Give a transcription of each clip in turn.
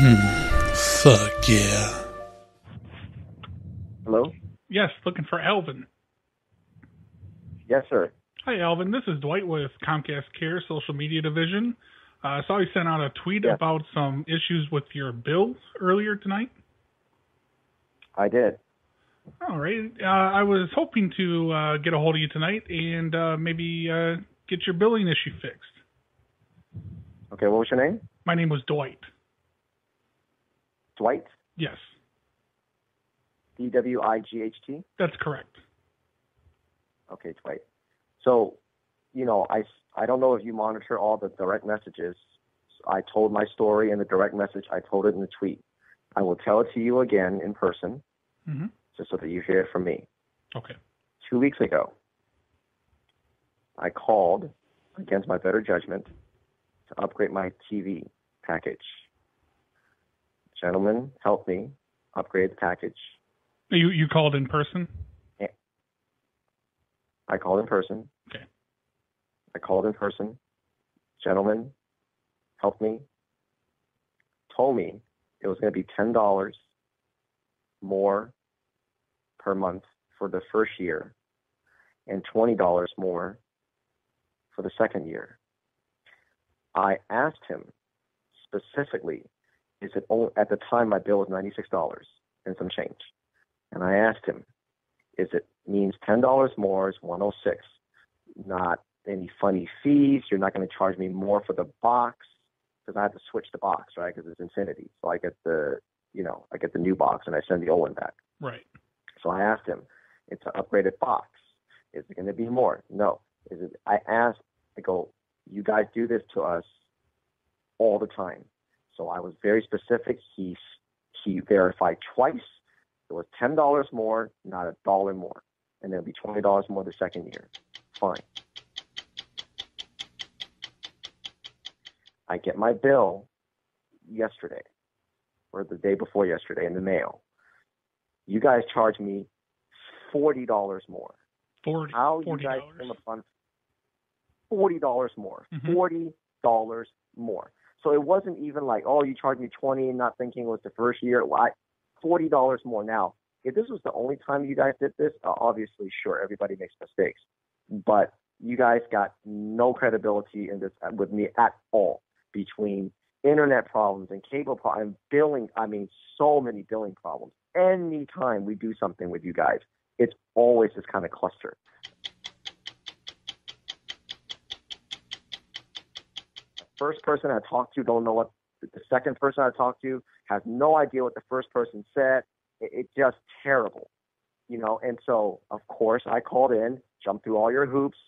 Fuck yeah. Hello? Yes, looking for Alvin. Yes, sir. Hi, Alvin. This is Dwight with Comcast Care Social Media Division. Uh, I saw you sent out a tweet Yes. about some issues with your bill earlier tonight. I did. All right. Uh, I was hoping to uh, get a hold of you tonight and uh, maybe uh, get your billing issue fixed. Okay, what was your name? My name was Dwight. Dwight? Yes, D W I G H T? that's correct. Okay, Dwight. So, you know, I, I don't know if you monitor all the direct messages. I told my story in the direct message. I told it in the tweet. I will tell it to you again in person, hmm just so that you hear it from me. Okay. Two weeks ago, I called against my better judgment to upgrade my TV package. Gentlemen, help me upgrade the package. You you called in person. I called in person. Okay. I called in person. Gentlemen, help me. Told me it was going to be ten dollars more per month for the first year, and twenty dollars more for the second year. I asked him specifically, is it only, at the time my bill was ninety six dollars and some change, and I asked him, is it means ten dollars more is one hundred six, not any funny fees. You're not going to charge me more for the box because I have to switch the box, right? Because it's Xfinity, so I get the you know I get the new box and I send the old one back. Right. So I asked him, it's an upgraded box. Is it going to be more? No. Is it? I asked. I go, you guys do this to us all the time. So I was very specific. He he verified twice. It was ten dollars more, not a dollar more, and it'll be twenty dollars more the second year. Fine. I get my bill yesterday, or the day before yesterday in the mail. You guys charge me forty dollars more. Forty. How you guys came upon forty dollars more? Mhm. Forty dollars more. So it wasn't even like, oh, you charged me twenty, and not thinking it was the first year. Why? Forty dollars more. Now, if this was the only time you guys did this, uh, obviously, sure, everybody makes mistakes, but you guys got no credibility in this uh, with me at all. Between internet problems and cable problems, billing, I mean, so many billing problems. Anytime we do something with you guys, it's always this kind of cluster. First person I talked to don't know what the second person I talked to has no idea what the first person said. It, it's just terrible, you know. And so, of course, I called in, jumped through all your hoops,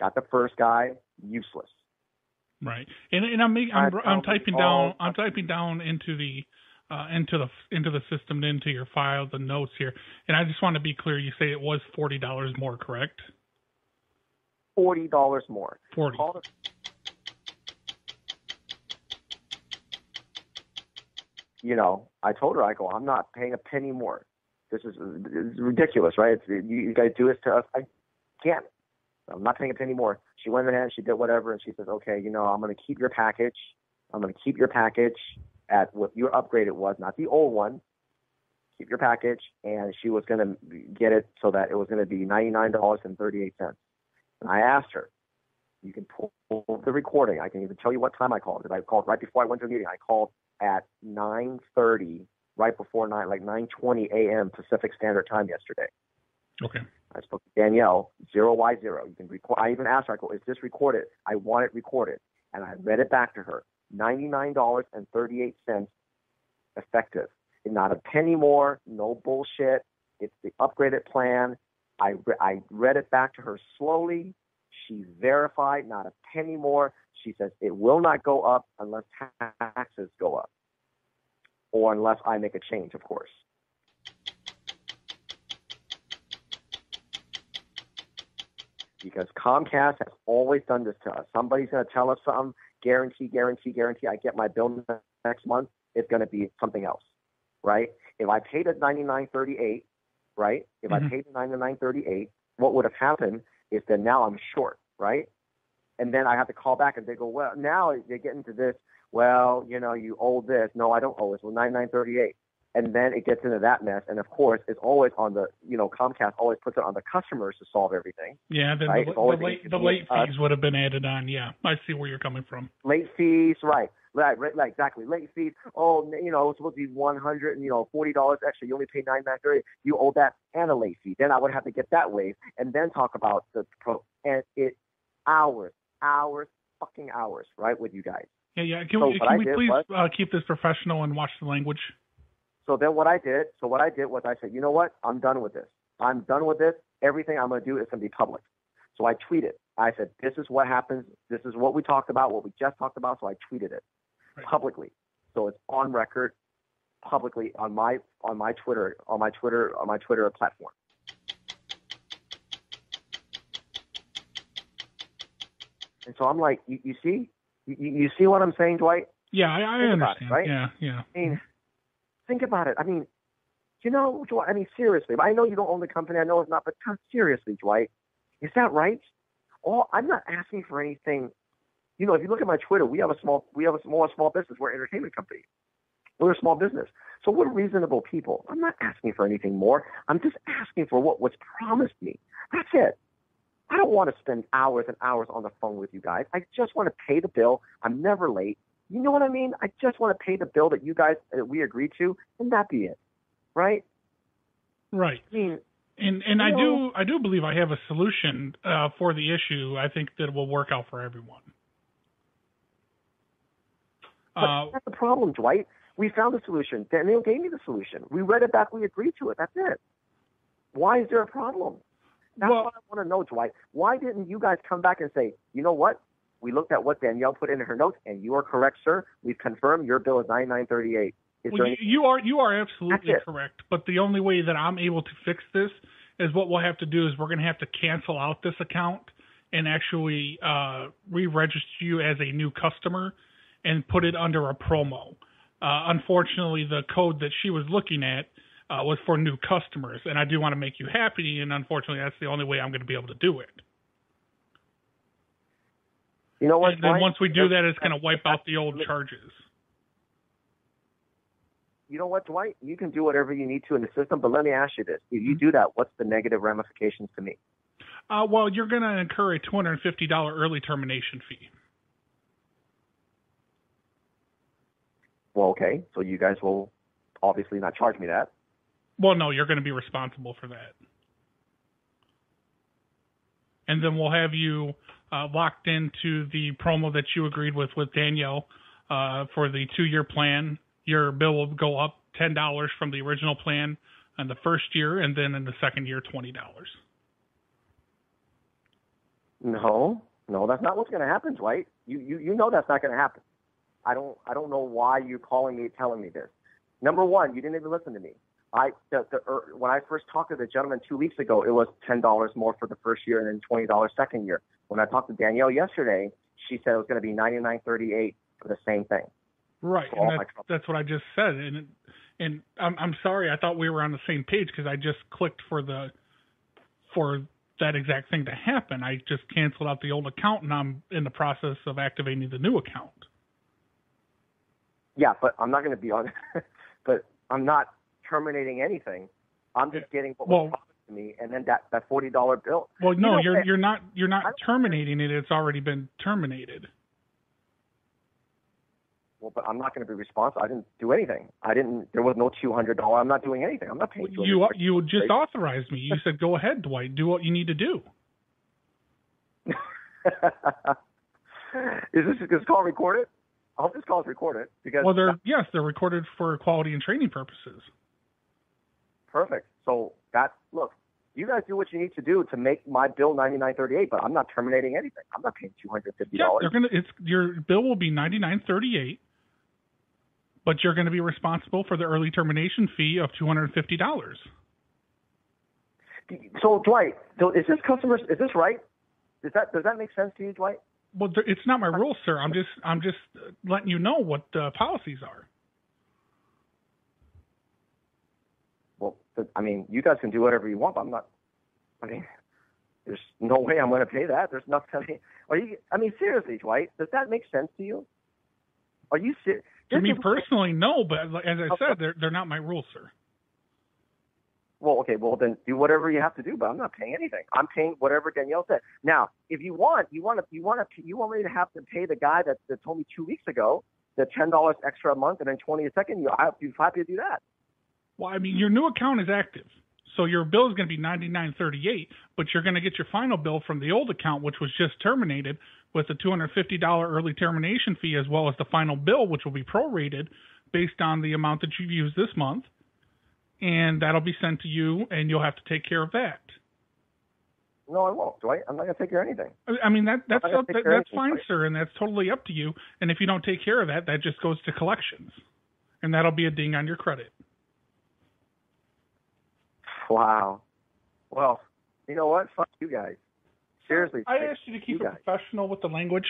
got the first guy, useless. Right. And and I'm I'm, I'm typing down I'm typing down into the uh, into the into the system into your file the notes here. And I just want to be clear. You say it was forty dollars more, correct? Forty dollars more. Forty. You know, I told her, I go, I'm not paying a penny more. This is, this is ridiculous, right? It's, you, you guys do this to us. I can't. I'm not paying a penny more. She went ahead and she did whatever, and she says, okay, you know, I'm going to keep your package. I'm going to keep your package at what your upgrade it was, not the old one. Keep your package, and she was going to get it so that it was going to be $99.38. And I asked her, you can pull the recording. I can even tell you what time I called. Because I called right before I went to the meeting. I called at 9:30, right before nine, like 9:20 a.m. Pacific Standard Time yesterday. Okay. I spoke to Danielle, zero Y zero. You can record. I even asked her, I go, is this recorded? I want it recorded, and I read it back to her. Ninety-nine dollars and thirty-eight cents, effective. And not a penny more. No bullshit. It's the upgraded plan. I re- I read it back to her slowly. She verified not a penny more. She says it will not go up unless taxes go up, or unless I make a change, of course. because Comcast has always done this to us. Somebody's going to tell us something, guarantee, guarantee, guarantee. I get my bill next month. It's going to be something else, right? If I paid at ninety nine thirty eight, right? If Mhm. I paid at ninety nine thirty eight, what would have happened is that now I'm short, right? And then I have to call back and they go, well, now they get into this. Well, you know, you owe this. No, I don't owe this. Well, nine nine thirty eight. And then it gets into that mess. And of course, it's always on the, you know, Comcast always puts it on the customers to solve everything. Yeah, then Right, the, the late, the late fees would have been added on. Yeah, I see where you're coming from. Late fees, right. Right, right, right, exactly. Late fees. Oh, you know, it's supposed to be one hundred and you know forty dollars extra. You only pay nine nine thirty. You owe that and a late fee. Then I would have to get that waived and then talk about the pro. And it hours, hours, fucking hours, right, with you guys. Yeah, yeah. Can So we, can we please was- uh, keep this professional and watch the language? So then what I did, so what I did was I said, you know what? I'm done with this. I'm done with this. Everything I'm going to do is going to be public. So I tweeted. I said, this is what happens. This is what we talked about, what we just talked about. So I tweeted it Right. publicly. So it's on record publicly on my on my Twitter on my Twitter on my Twitter platform. And so I'm like, you, you see, you, you see what I'm saying, Dwight? Yeah, I, I Think about it, understand. right? Yeah, yeah. I mean, think about it. I mean, you know, Dwight, I mean, seriously, I know you don't own the company. I know it's not, but seriously, Dwight, is that right? All I'm not asking for anything. You know, if you look at my Twitter, we have a small, we have a small, small business. We're an entertainment company. We're a small business, so we're reasonable people. I'm not asking for anything more. I'm just asking for what was promised me. That's it. I don't want to spend hours and hours on the phone with you guys. I just want to pay the bill. I'm never late. You know what I mean? I just want to pay the bill that you guys that we agreed to, and that be it, right? Right. I mean, And and I You do I do believe I have a solution uh, for the issue. I think that will work out for everyone. but Uh, that's the problem, Dwight. We found a solution. Daniel gave me the solution. We read it back. We agreed to it. That's it. Why is there a problem? That's Well- what I want to know, Dwight. Why didn't you guys come back and say, you know what? We looked at what Danielle put in her notes, and you are correct, sir. We've confirmed your bill is ninety nine thirty eight. Well, you, you are you are absolutely correct. But the only way that I'm able to fix this is what we'll have to do is we're going to have to cancel out this account and actually uh, re-register you as a new customer and put it under a promo. Uh, unfortunately, the code that she was looking at uh, was for new customers, and I do want to make you happy. And unfortunately, that's the only way I'm going to be able to do it. you know what? And then once we do that, it's going to wipe out the old charges. you know what, Dwight? You can do whatever you need to in the system, but let me ask you this: If you do that, what's the negative ramifications to me? Uh, well, you're going to incur a $250 early termination fee. Well, okay, so you guys will obviously not charge me that. Well, no, you're going to be responsible for that. And then we'll have you uh, locked into the promo that you agreed with with Danielle uh, for the two-year plan. Your bill will go up ten dollars from the original plan in the first year, and then in the second year, twenty dollars. No, no, that's not what's going to happen, Dwight. You, you, you know that's not going to happen. I don't, I don't know why you're calling me, telling me this. Number one, you didn't even listen to me. I, the, the, er, when I first talked to the gentleman two weeks ago, it was ten dollars more for the first year and then twenty dollars second year. When I talked to Danielle yesterday, she said it was going to be ninety nine thirty eight for the same thing. Right, and my that's, that's what I just said. And and I'm I'm sorry, I thought we were on the same page because I just clicked for the for that exact thing to happen. I just canceled out the old account, and I'm in the process of activating the new account. Yeah, but I'm not going to be on. but I'm not terminating anything. I'm just getting what was Well- promised to me, and then that that forty dollar bill. Well, You no, know, you're not you're not terminating it. It's already been terminated. Well, but I'm not going to be responsible. I didn't do anything. I didn't. There was no two hundred dollar. I'm not doing anything. I'm not paying. You $200. you just authorized me. You said go ahead, Dwight. Do what you need to do. is this is this call recorded? I hope this call is recorded because Well, they're yes, they're recorded for quality and training purposes. Perfect. So that look, you guys do what you need to do to make my bill ninety nine thirty eight. But I'm not terminating anything. I'm not paying two hundred fifty Yeah, dollars. they're gonna. It's your bill will be ninety nine thirty eight, but you're going to be responsible for the early termination fee of two hundred fifty dollars. so Dwight, so is this customer? Is this right? Does that does that make sense to you, Dwight? Well, it's not my rule, sir. I'm just I'm just letting you know what the policies are. I mean, you guys can do whatever you want, but I'm not. I mean, there's no way I'm going to pay that. There's nothing. Are you? I mean, seriously, Dwight, does that make sense to you? Are you serious? To me personally, no. But as I said, they're they're not my rules, sir. Well, okay, well then do whatever you have to do, but I'm not paying anything. I'm paying whatever Danielle said. Now, if you want, you want to, you want to, you want me to have to pay the guy that, that told me two weeks ago the ten dollars extra a month and then twenty a second. You, I'd be happy to do that. Well, I mean, your new account is active, so your bill is going to be ninety nine thirty eight, but you're going to get your final bill from the old account, which was just terminated, with a two hundred fifty dollar early termination fee, as well as the final bill, which will be prorated based on the amount that you've used this month and that'll be sent to you, and you'll have to take care of that. No, I won't. Do I? I'm not going to take care of anything. I mean that that's up, that, that's fine, sir, and that's totally up to you. And if you don't take care of that, that just goes to collections, and that'll be a ding on your credit. Wow. Well, you know what? Fuck you guys. Seriously. I asked you to keep you it professional with the language.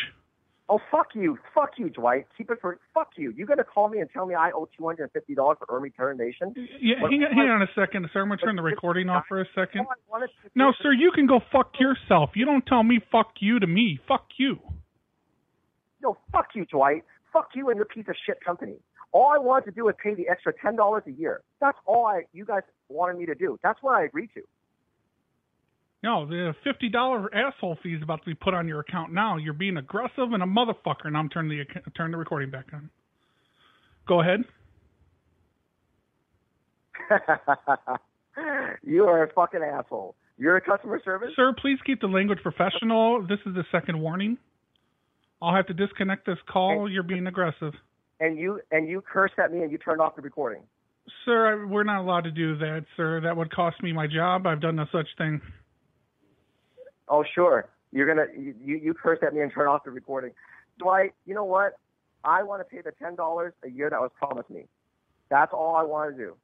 Oh fuck you, fuck you, Dwight. Keep it for fuck you. You gonna call me and tell me I owe two hundred and fifty dollars for early termination? Yeah, hang, on, hang on a second, sir. I'm gonna turn the recording off for a second. No, sir, you can go fuck yourself. You don't tell me fuck you to me. Fuck you. No, fuck you, Dwight. Fuck you and your piece of shit company. All I wanted to do was pay the extra ten dollars a year. That's all I you guys wanted me to do. That's what I agreed to. No, the fifty dollar asshole fee is about to be put on your account now. You're being aggressive and a motherfucker, and I'm turning the turn the recording back on. Go ahead. you are a fucking asshole. You're a customer service. Sir, please keep the language professional. This is the second warning. I'll have to disconnect this call. You're being aggressive. And you and you cursed at me and you turned off the recording. Sir, we're not allowed to do that, sir. That would cost me my job. I've done no such thing. Oh, sure. You're gonna you you curse at me and turn off the recording. Dwight, you know what? I want to pay the ten dollars a year that was promised me. That's all I want to do.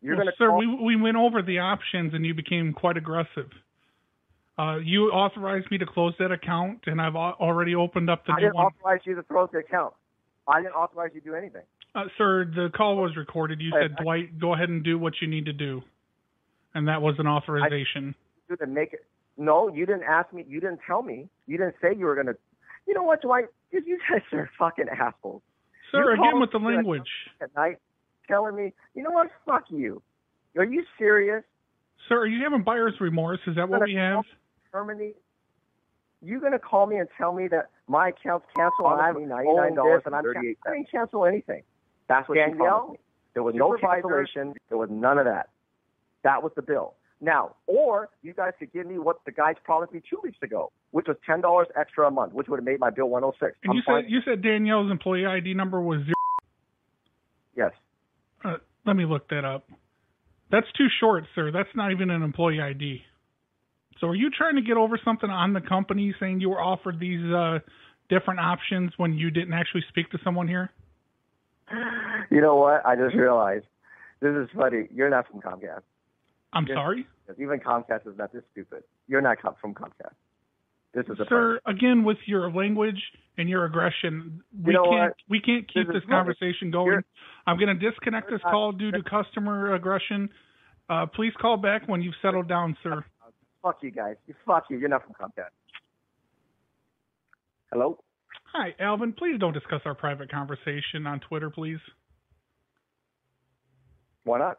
You're well, gonna sir, call- we we went over the options and you became quite aggressive. Uh, you authorized me to close that account, and I've already opened up the I new didn't authorize you to close the account. I didn't authorize you to do anything. Uh, sir, the call was recorded. You said, I, Dwight, go ahead and do what you need to do, and that was an authorization. I, do to make it. No, you didn't ask me. You didn't tell me. You didn't say you were going to. You know what, Dwight? You guys are fucking assholes. Sir, you again with the language. At night, telling me, you know what? Fuck you. Are you serious? Sir, are you having buyer's remorse? Is that what we have? Terminate. You gonna call me and tell me that my account's canceled and I have ninety nine dollars and I'm I didn't cancel anything. That's what Danielle. me. There was no cancellation. There was none of that. That was the bill. Now, or you guys could give me what the guys promised me two weeks ago, which was ten dollars extra a month, which would have made my bill one hundred oh six. And you said you said Danielle's employee ID number was zero. Yes. Uh, let me look that up. That's too short, sir. That's not even an employee ID. So, are you trying to get over something on the company, saying you were offered these uh, different options when you didn't actually speak to someone here? You know what? I just realized this is funny. You're not from Comcast. I'm sorry. Even Comcast is not this stupid. You're not from Comcast. This is a sir. Again, with your language and your aggression, we you know can't what? we can't keep this, this conversation going. You're, I'm going to disconnect this call due to customer aggression. Uh, please call back when you've settled down, sir. Fuck you guys. You fuck you. You're not from Comcast. Hello. Hi, Alvin. Please don't discuss our private conversation on Twitter, please. Why not?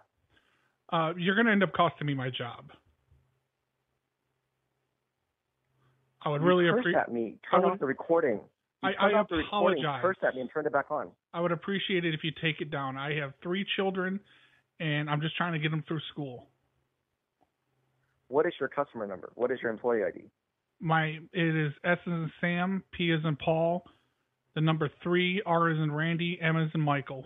uh, you're going to end up costing me my job. I would you really appreciate. at me. Turn off the recording. You I, I apologize. Curse at me and turn it back on. I would appreciate it if you take it down. I have three children, and I'm just trying to get them through school. What is your customer number? What is your employee ID? My it is S as in Sam, P is in Paul, the number three, R is in Randy, M is in Michael.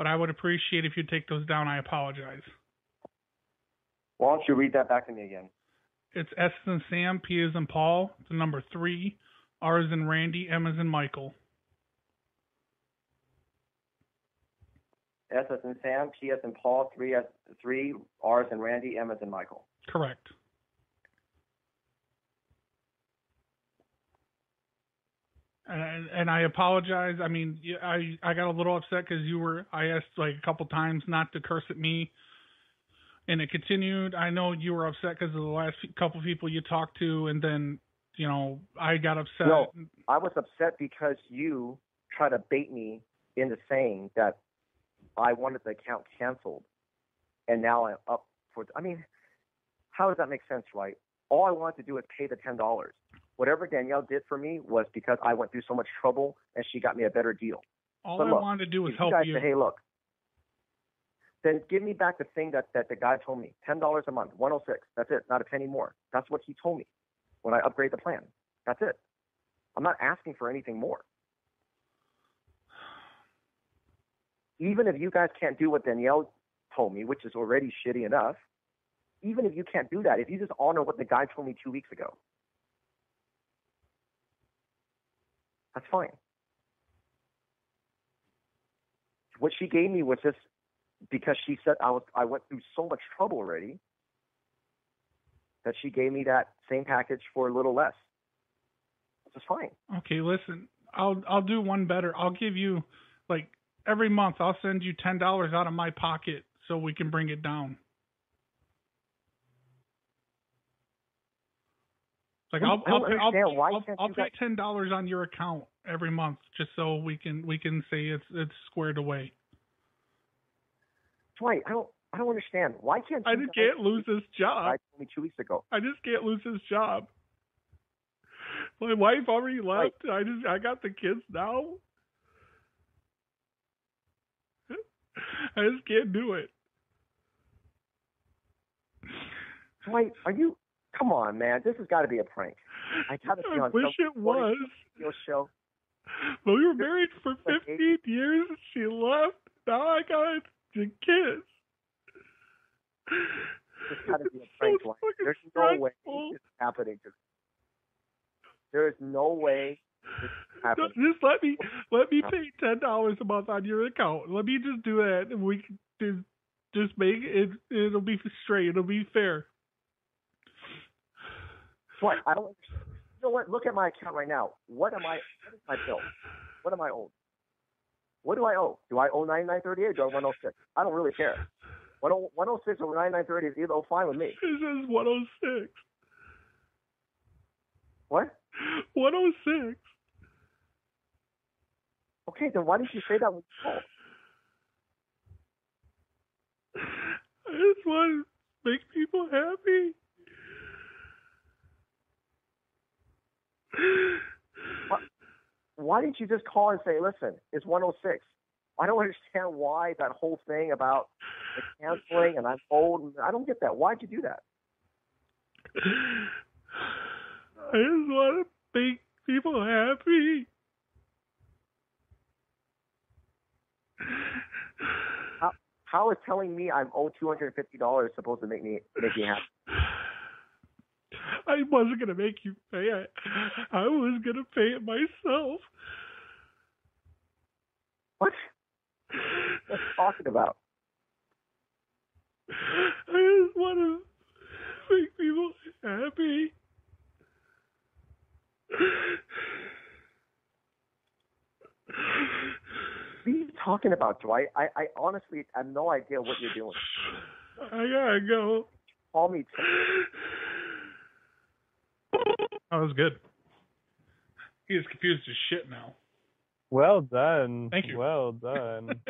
but I would appreciate if you take those down. I apologize. Why don't you read that back to me again? It's S as in Sam, P is in Paul, the number three, R is in Randy, M is in Michael. S as in Sam, P as in Paul, three as three, R as in Randy, M as in Michael. Correct. and, and I apologize. I mean, I I got a little upset because you were. I asked like a couple times not to curse at me and it continued. I know you were upset because of the last couple people you talked to, and then you know I got upset. No, I was upset because you tried to bait me into saying that I wanted the account canceled, and now I'm up for. I mean, how does that make sense, right? All I wanted to do was pay the ten dollars. Whatever Danielle did for me was because I went through so much trouble, and she got me a better deal. All But I look, wanted to do was help you guys you. hey, look, then give me back the thing that, that the guy told me. Ten dollars a month, one oh six. That's it, not a penny more. That's what he told me when I upgrade the plan. That's it. I'm not asking for anything more. Even if you guys can't do what Danielle told me, which is already shitty enough, even if you can't do that, if you just honor what the guy told me two weeks ago, that's fine. What she gave me was just because she said I was I went through so much trouble already that she gave me that same package for a little less. Is fine. Okay, listen, I'll I'll do one better. I'll give you like every month. I'll send you ten dollars out of my pocket so we can bring it down. Like I'll I'll pay, I'll, I'll, I'll pay ten dollars on your account every month just so we can we can say it's it's squared away. Dwight, I don't I don't understand. Why can't I just can't lose this job. Me two weeks ago? I just can't lose this job. My wife already left. I just I got the kids now. I just can't do it. Dwight, are you? Come on, man. This has got to be a prank. I gotta be I on wish it was. radio show. Well, we were married for 15 years. She left. Now I got the kids. This got to be a prank. There's no way this is happening. to There is no way this is No, happening. Just let me let me pay ten dollars a month on your account. Let me just do that, and we can just just make it. It'll be straight. It'll be fair. Dwight, I don't. You know what? Look at my account right now. What am I? What is my bill? What am I owed? What do I owe? Do I owe ninety nine thirty eight? Do I owe one oh six? I don't really care. One oh one oh six or ninety nine thirty is either fine with me. This is one oh six. What? One oh six. Okay, then why didn't you say that when you called? I just want to make people happy. Why didn't you just call and say, listen, it's 106? I don't understand why that whole thing about the canceling and I'm old. I don't get that. Why'd you do that? I just want to make people happy. How is telling me I'm owed $250 supposed to make me make me happy? I wasn't gonna make you pay it. I was gonna pay it myself. What? What are you talking about? I just want to make people happy. What are you talking about, Dwight? I, I honestly have no idea what you're doing. I gotta go. Call me. That was good. He is confused as shit now. Well done. Thank you. Well done.